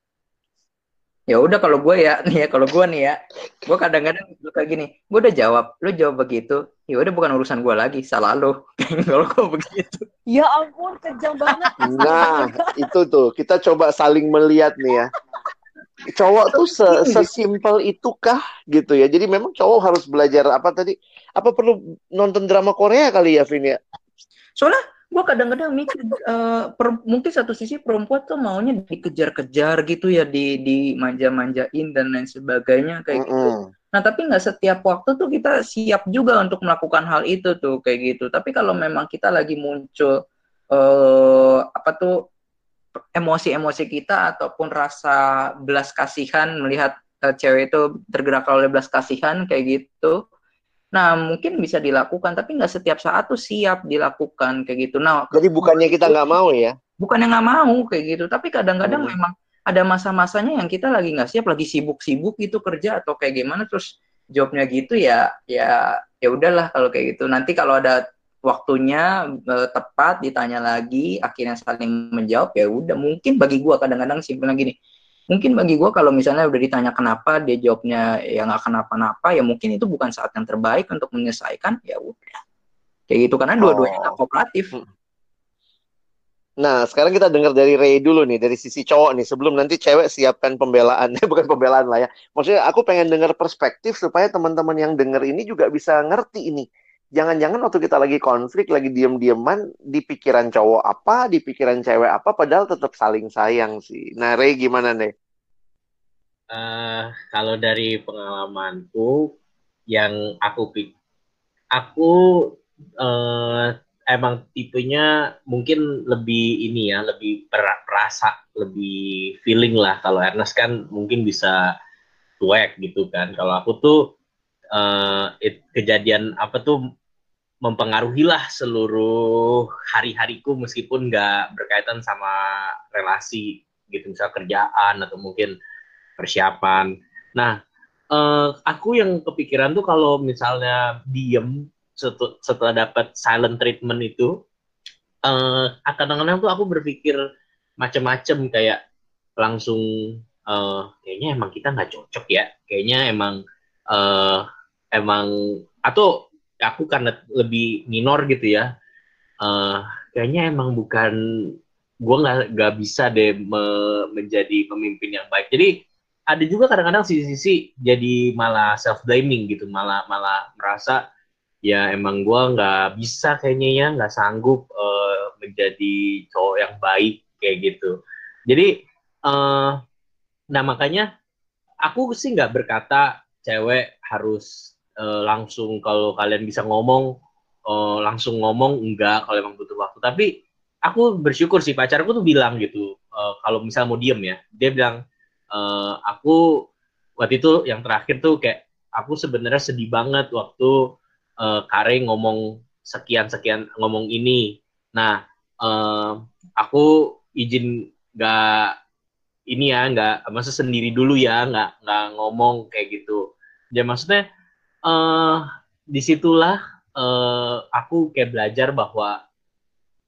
ya udah kalau gue ya nih ya kalau gue nih ya gue kadang-kadang kayak gini gue udah jawab lu jawab begitu ya udah bukan urusan gue lagi salah lu kalau gue begitu Ya ampun, kejam banget. Nah, itu tuh kita coba saling melihat nih ya. Cowok tuh se sesimpel itukah gitu ya. Jadi memang cowok harus belajar apa tadi? Apa perlu nonton drama Korea kali ya, Vin ya? soalnya gue kadang-kadang mikir eh, per- mungkin satu sisi perempuan tuh maunya dikejar-kejar gitu ya di di manja-manjain dan lain sebagainya kayak gitu Mm-mm. Nah, tapi nggak setiap waktu tuh kita siap juga untuk melakukan hal itu tuh kayak gitu. Tapi kalau memang kita lagi muncul eh apa tuh emosi-emosi kita ataupun rasa belas kasihan melihat eh, cewek itu tergerak oleh belas kasihan kayak gitu. Nah, mungkin bisa dilakukan, tapi nggak setiap saat tuh siap dilakukan kayak gitu. Nah, Jadi bukannya kita nggak mau ya? bukannya nggak mau kayak gitu tapi kadang-kadang Hmm. memang ada masa-masanya yang kita lagi nggak siap lagi sibuk-sibuk gitu kerja atau kayak gimana terus jawabnya gitu ya ya ya udahlah kalau kayak gitu nanti kalau ada waktunya eh, tepat ditanya lagi akhirnya saling menjawab ya udah mungkin bagi gua kadang-kadang simpelnya gini mungkin bagi gua kalau misalnya udah ditanya kenapa dia jawabnya ya nggak kenapa-napa ya mungkin itu bukan saat yang terbaik untuk menyelesaikan ya udah kayak gitu karena dua-duanya Oh. kooperatif Nah, sekarang kita dengar dari Ray dulu nih, dari sisi cowok nih, sebelum nanti cewek siapkan pembelaan. Bukan pembelaan lah ya. Maksudnya aku pengen dengar perspektif supaya teman-teman yang dengar ini juga bisa ngerti ini. Jangan-jangan waktu kita lagi konflik, lagi diem-dieman, di pikiran cowok apa, di pikiran cewek apa, padahal tetap saling sayang sih. Nah, Ray gimana nih? Eh, kalau dari pengalamanku yang aku pik aku eh, emang tipenya mungkin lebih ini ya lebih per- perasa lebih feeling lah kalau Ernest kan mungkin bisa cuek gitu kan kalau aku tuh eh, it- kejadian apa tuh mempengaruhi lah seluruh hari-hariku meskipun nggak berkaitan sama relasi gitu misal kerjaan atau mungkin persiapan. Nah, eh, aku yang kepikiran tuh kalau misalnya diem setu- setelah dapat silent treatment itu, eh kadang-kadang tuh aku berpikir macem-macem kayak langsung eh, kayaknya emang kita nggak cocok ya, kayaknya emang eh, emang atau aku karena lebih minor gitu ya, eh, kayaknya emang bukan gue nggak nggak bisa deh me- menjadi pemimpin yang baik. Jadi ada juga kadang-kadang sisi-sisi jadi malah self blaming gitu, malah malah merasa ya emang gue nggak bisa kayaknya ya nggak sanggup eh, menjadi cowok yang baik kayak gitu. Jadi eh, nah makanya aku sih nggak berkata cewek harus eh, langsung kalau kalian bisa ngomong eh, langsung ngomong enggak kalau emang butuh waktu. Tapi aku bersyukur sih pacarku tuh bilang gitu eh, kalau misal mau diem ya, dia bilang eh, aku waktu itu yang terakhir tuh kayak aku sebenarnya sedih banget waktu eh, Kare ngomong sekian sekian ngomong ini. Nah, eh, aku izin nggak ini ya nggak masa sendiri dulu ya nggak nggak ngomong kayak gitu. Ya maksudnya eh di situlah eh, aku kayak belajar bahwa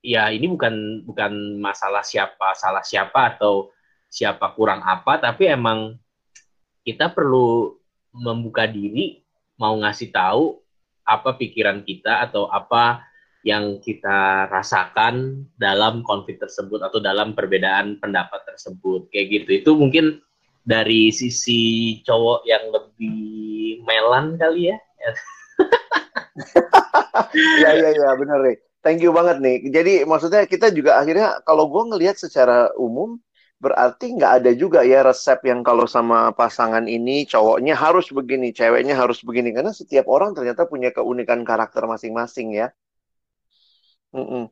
ya ini bukan bukan masalah siapa salah siapa atau siapa kurang apa tapi emang kita perlu membuka diri mau ngasih tahu apa pikiran kita atau apa yang kita rasakan dalam konflik tersebut atau dalam perbedaan pendapat tersebut kayak gitu. Itu mungkin dari sisi cowok yang lebih melan kali ya Iya iya iya bener nih. Thank you banget nih. Jadi maksudnya kita juga akhirnya kalau gue ngelihat secara umum berarti nggak ada juga ya resep yang kalau sama pasangan ini cowoknya harus begini, ceweknya harus begini karena setiap orang ternyata punya keunikan karakter masing-masing ya. Mm-mm.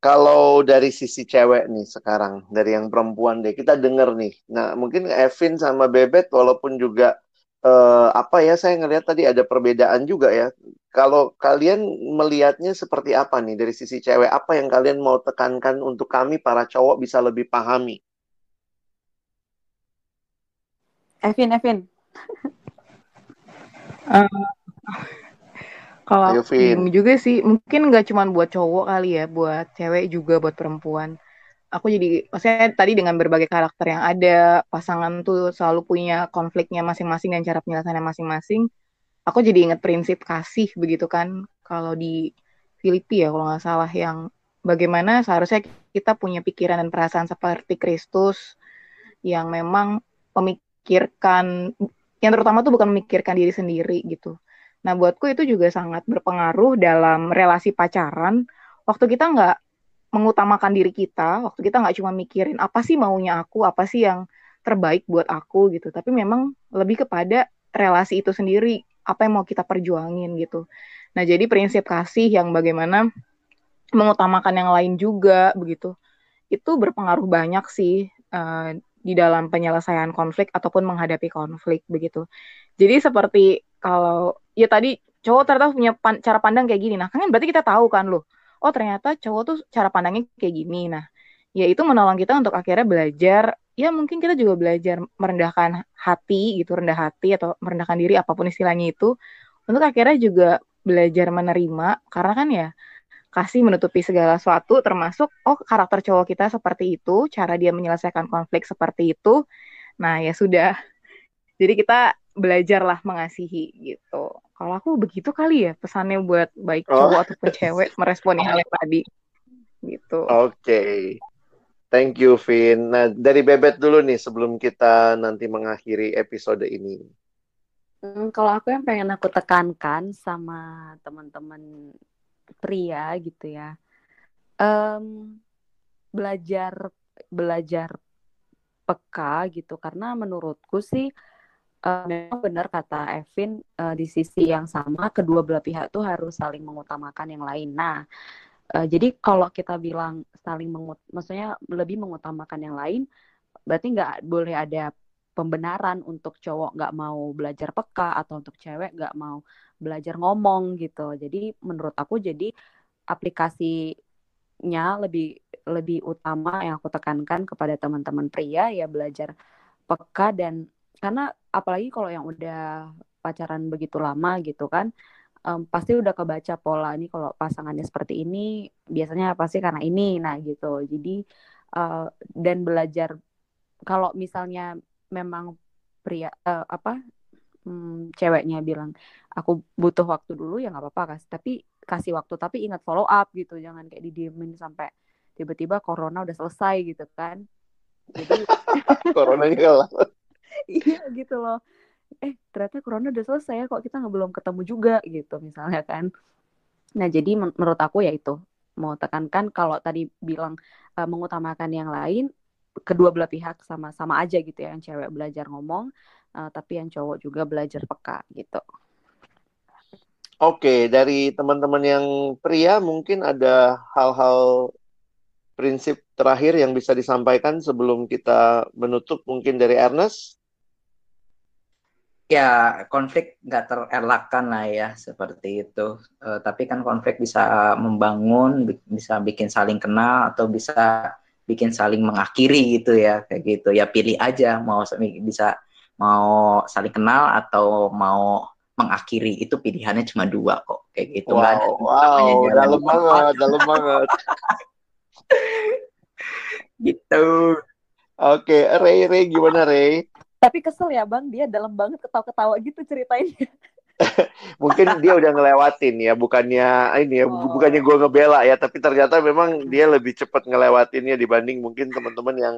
Kalau dari sisi cewek nih sekarang, dari yang perempuan deh, kita denger nih. Nah, mungkin Evin sama Bebet walaupun juga eh, apa ya saya ngelihat tadi ada perbedaan juga ya. kalau kalian melihatnya seperti apa nih dari sisi cewek? Apa yang kalian mau tekankan untuk kami para cowok bisa lebih pahami? Evin, Evin. Uh, kalau aku bingung juga sih, mungkin nggak cuma buat cowok kali ya, buat cewek juga, buat perempuan. Aku jadi, maksudnya tadi dengan berbagai karakter yang ada, pasangan tuh selalu punya konfliknya masing-masing dan cara penyelesaiannya masing-masing. Aku jadi inget prinsip kasih begitu kan, kalau di Filipi ya kalau nggak salah yang bagaimana seharusnya kita punya pikiran dan perasaan seperti Kristus yang memang memikirkan, yang terutama tuh bukan memikirkan diri sendiri gitu. Nah, buatku itu juga sangat berpengaruh dalam relasi pacaran. Waktu kita nggak mengutamakan diri kita, waktu kita nggak cuma mikirin apa sih maunya aku, apa sih yang terbaik buat aku gitu. Tapi memang lebih kepada relasi itu sendiri, apa yang mau kita perjuangin gitu. Nah, jadi prinsip kasih yang bagaimana mengutamakan yang lain juga begitu. Itu berpengaruh banyak sih uh, di dalam penyelesaian konflik ataupun menghadapi konflik begitu. Jadi seperti kalau ya tadi cowok ternyata punya pan cara pandang kayak gini. Nah, kan berarti kita tahu kan loh. Oh, ternyata cowok tuh cara pandangnya kayak gini. Nah, ya itu menolong kita untuk akhirnya belajar ya mungkin kita juga belajar merendahkan hati gitu, rendah hati atau merendahkan diri apa pun istilahnya itu untuk akhirnya juga belajar menerima karena kan ya kasih menutupi segala sesuatu termasuk oh karakter cowok kita seperti itu, cara dia menyelesaikan konflik seperti itu. Nah, ya sudah. Jadi kita belajarlah mengasihi gitu. Kalau aku begitu kali ya pesannya buat baik Oh. cowok ataupun cewek meresponi hal yang tadi gitu. Oke. Thank you, Vin. Nah, dari Bebet dulu nih sebelum kita nanti mengakhiri episode ini. Hmm, kalau aku yang pengen aku tekankan sama teman-teman pria gitu ya, em, belajar belajar peka gitu karena menurutku sih eh, memang benar kata Evin eh, di sisi yang sama kedua belah pihak tuh harus saling mengutamakan yang lain. Nah, eh, jadi kalau kita bilang saling mengut, maksudnya lebih mengutamakan yang lain, berarti nggak boleh ada pembenaran untuk cowok nggak mau belajar peka atau untuk cewek nggak mau belajar ngomong gitu. Jadi menurut aku jadi aplikasinya lebih lebih utama yang aku tekankan kepada teman-teman pria ya belajar peka dan karena apalagi kalau yang udah pacaran begitu lama gitu kan em, pasti udah kebaca pola nih kalau pasangannya seperti ini biasanya pasti karena ini nah gitu. Jadi eh, dan belajar kalau misalnya memang pria eh, apa hmm, ceweknya bilang aku butuh waktu dulu ya nggak apa-apa kas tapi kasih waktu tapi ingat follow up gitu. Jangan kayak didiemin sampai tiba-tiba corona udah selesai gitu kan. Jadi Coronanya kalah. iya gitu loh. Eh ternyata corona udah selesai ya kok kita nggak belum ketemu juga gitu misalnya kan. Nah jadi men- menurut aku ya itu mau tekankan kalau tadi bilang eh, mengutamakan yang lain kedua belah pihak sama-sama aja gitu ya yang cewek belajar ngomong eh, tapi yang cowok juga belajar peka gitu. Oke, dari teman-teman yang pria mungkin ada hal-hal prinsip terakhir yang bisa disampaikan sebelum kita menutup mungkin dari Ernest. Ya, konflik nggak terelakkan lah ya, seperti itu. Eh, tapi kan konflik bisa membangun, bi- bisa bikin saling kenal, atau bisa bikin saling mengakhiri gitu ya, kayak gitu. Ya pilih aja, mau sa- bisa mau saling kenal atau mau mengakhiri. Itu pilihannya cuma dua kok, kayak gitu. Nggak ada Wow, wow, dalam banget, dalam banget. Gitu. Oke, Ray, Ray gimana Ray? Tapi kesel ya bang dia dalam banget ketawa-ketawa gitu ceritainnya Mungkin dia udah ngelewatin ya, bukannya ini ya, Oh. bukannya gue ngebela ya, tapi ternyata memang dia lebih cepat ngelewatinnya dibanding mungkin teman-teman yang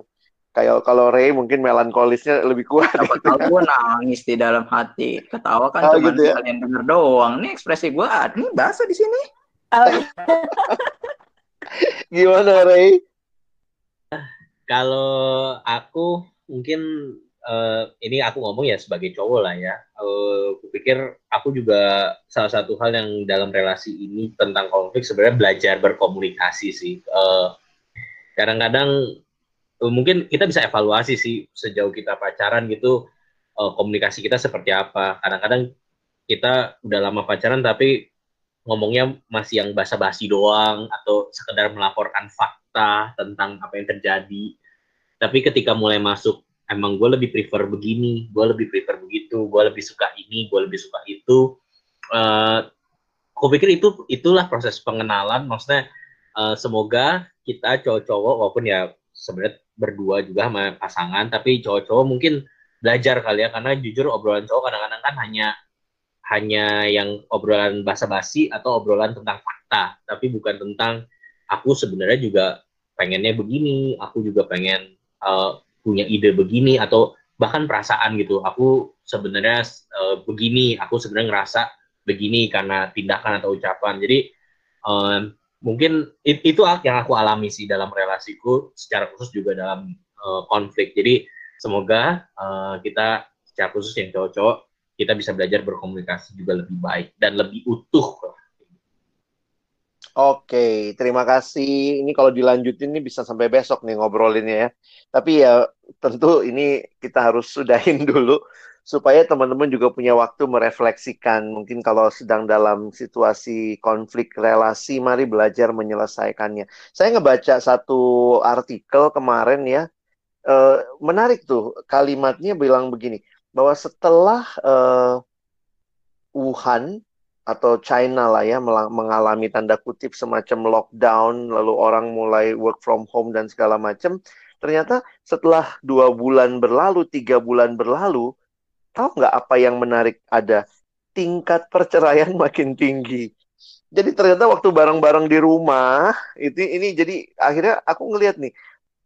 kayak kalau Ray mungkin melankolisnya lebih kuat. Siapa gitu tahu gue nangis di dalam hati. Ketawa kan Oh, cuma gitu ya? kalian denger doang. Ini ekspresi gue, ini bahasa di sini. Oh, Gimana Ray? Kalau aku mungkin eh, ini aku ngomong ya sebagai cowok lah ya. Eh, aku pikir aku juga salah satu hal yang dalam relasi ini tentang konflik sebenarnya belajar berkomunikasi sih. Eh, kadang-kadang eh, mungkin kita bisa evaluasi sih sejauh kita pacaran gitu eh, komunikasi kita seperti apa. Kadang-kadang kita udah lama pacaran tapi ngomongnya masih yang basa-basi doang atau sekedar melaporkan fakta tentang apa yang terjadi. Tapi ketika mulai masuk, emang gue lebih prefer begini, gue lebih prefer begitu, gue lebih suka ini, gue lebih suka itu. Uh, aku pikir itu itulah proses pengenalan. Maksudnya uh, semoga kita cowok-cowok walaupun ya sebenarnya berdua juga sama pasangan, tapi cowok-cowok mungkin belajar kali ya karena jujur obrolan cowok kadang-kadang kan hanya hanya yang obrolan basa-basi atau obrolan tentang fakta, tapi bukan tentang aku sebenarnya juga pengennya begini, aku juga pengen uh, punya ide begini atau bahkan perasaan gitu. Aku sebenarnya uh, begini, aku sebenarnya ngerasa begini karena tindakan atau ucapan. Jadi uh, mungkin it, itu yang aku alami sih dalam relasiku, secara khusus juga dalam uh, konflik. Jadi semoga uh, kita secara khusus yang cowok-cowok kita bisa belajar berkomunikasi juga lebih baik dan lebih utuh. Oke, terima kasih. Ini kalau dilanjutin ini bisa sampai besok nih ngobrolinnya ya. Tapi ya tentu ini kita harus sudahin dulu supaya teman-teman juga punya waktu merefleksikan. Mungkin kalau sedang dalam situasi konflik relasi, mari belajar menyelesaikannya. Saya ngebaca satu artikel kemarin ya, eh, menarik tuh kalimatnya bilang begini bahwa setelah uh, Wuhan atau China lah ya mengalami tanda kutip semacam lockdown, lalu orang mulai work from home dan segala macam, ternyata setelah dua bulan berlalu, tiga bulan berlalu, tahu nggak apa yang menarik ada tingkat perceraian makin tinggi. Jadi ternyata waktu bareng-bareng di rumah itu ini jadi akhirnya aku ngelihat nih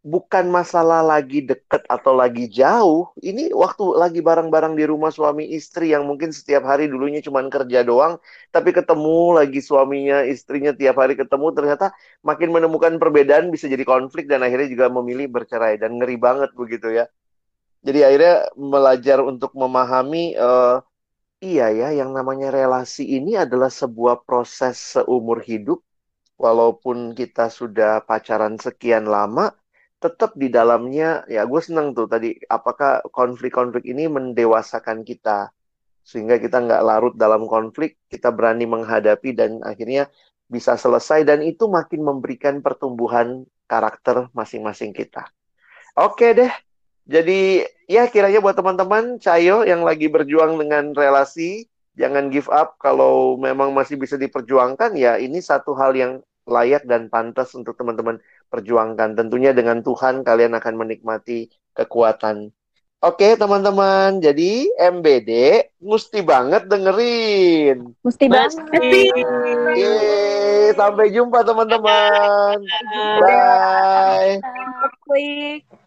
bukan masalah lagi deket atau lagi jauh. Ini waktu lagi bareng-bareng di rumah suami istri yang mungkin setiap hari dulunya cuma kerja doang, tapi ketemu lagi suaminya, istrinya tiap hari ketemu, ternyata makin menemukan perbedaan bisa jadi konflik dan akhirnya juga memilih bercerai dan ngeri banget begitu ya. Jadi akhirnya belajar untuk memahami uh, iya ya yang namanya relasi ini adalah sebuah proses seumur hidup walaupun kita sudah pacaran sekian lama tetap di dalamnya ya gue seneng tuh tadi apakah konflik-konflik ini mendewasakan kita? Sehingga kita nggak larut dalam konflik kita berani menghadapi dan akhirnya bisa selesai dan itu makin memberikan pertumbuhan karakter masing-masing kita. Oke deh jadi ya kiranya buat teman-teman Cayo yang lagi berjuang dengan relasi jangan give up kalau memang masih bisa diperjuangkan ya ini satu hal yang layak dan pantas untuk teman-teman perjuangkan. Tentunya dengan Tuhan kalian akan menikmati kekuatan. Oke teman-teman, jadi MBD mesti banget dengerin. Mesti banget. Yeay, sampai jumpa teman-teman. Bye. Klik.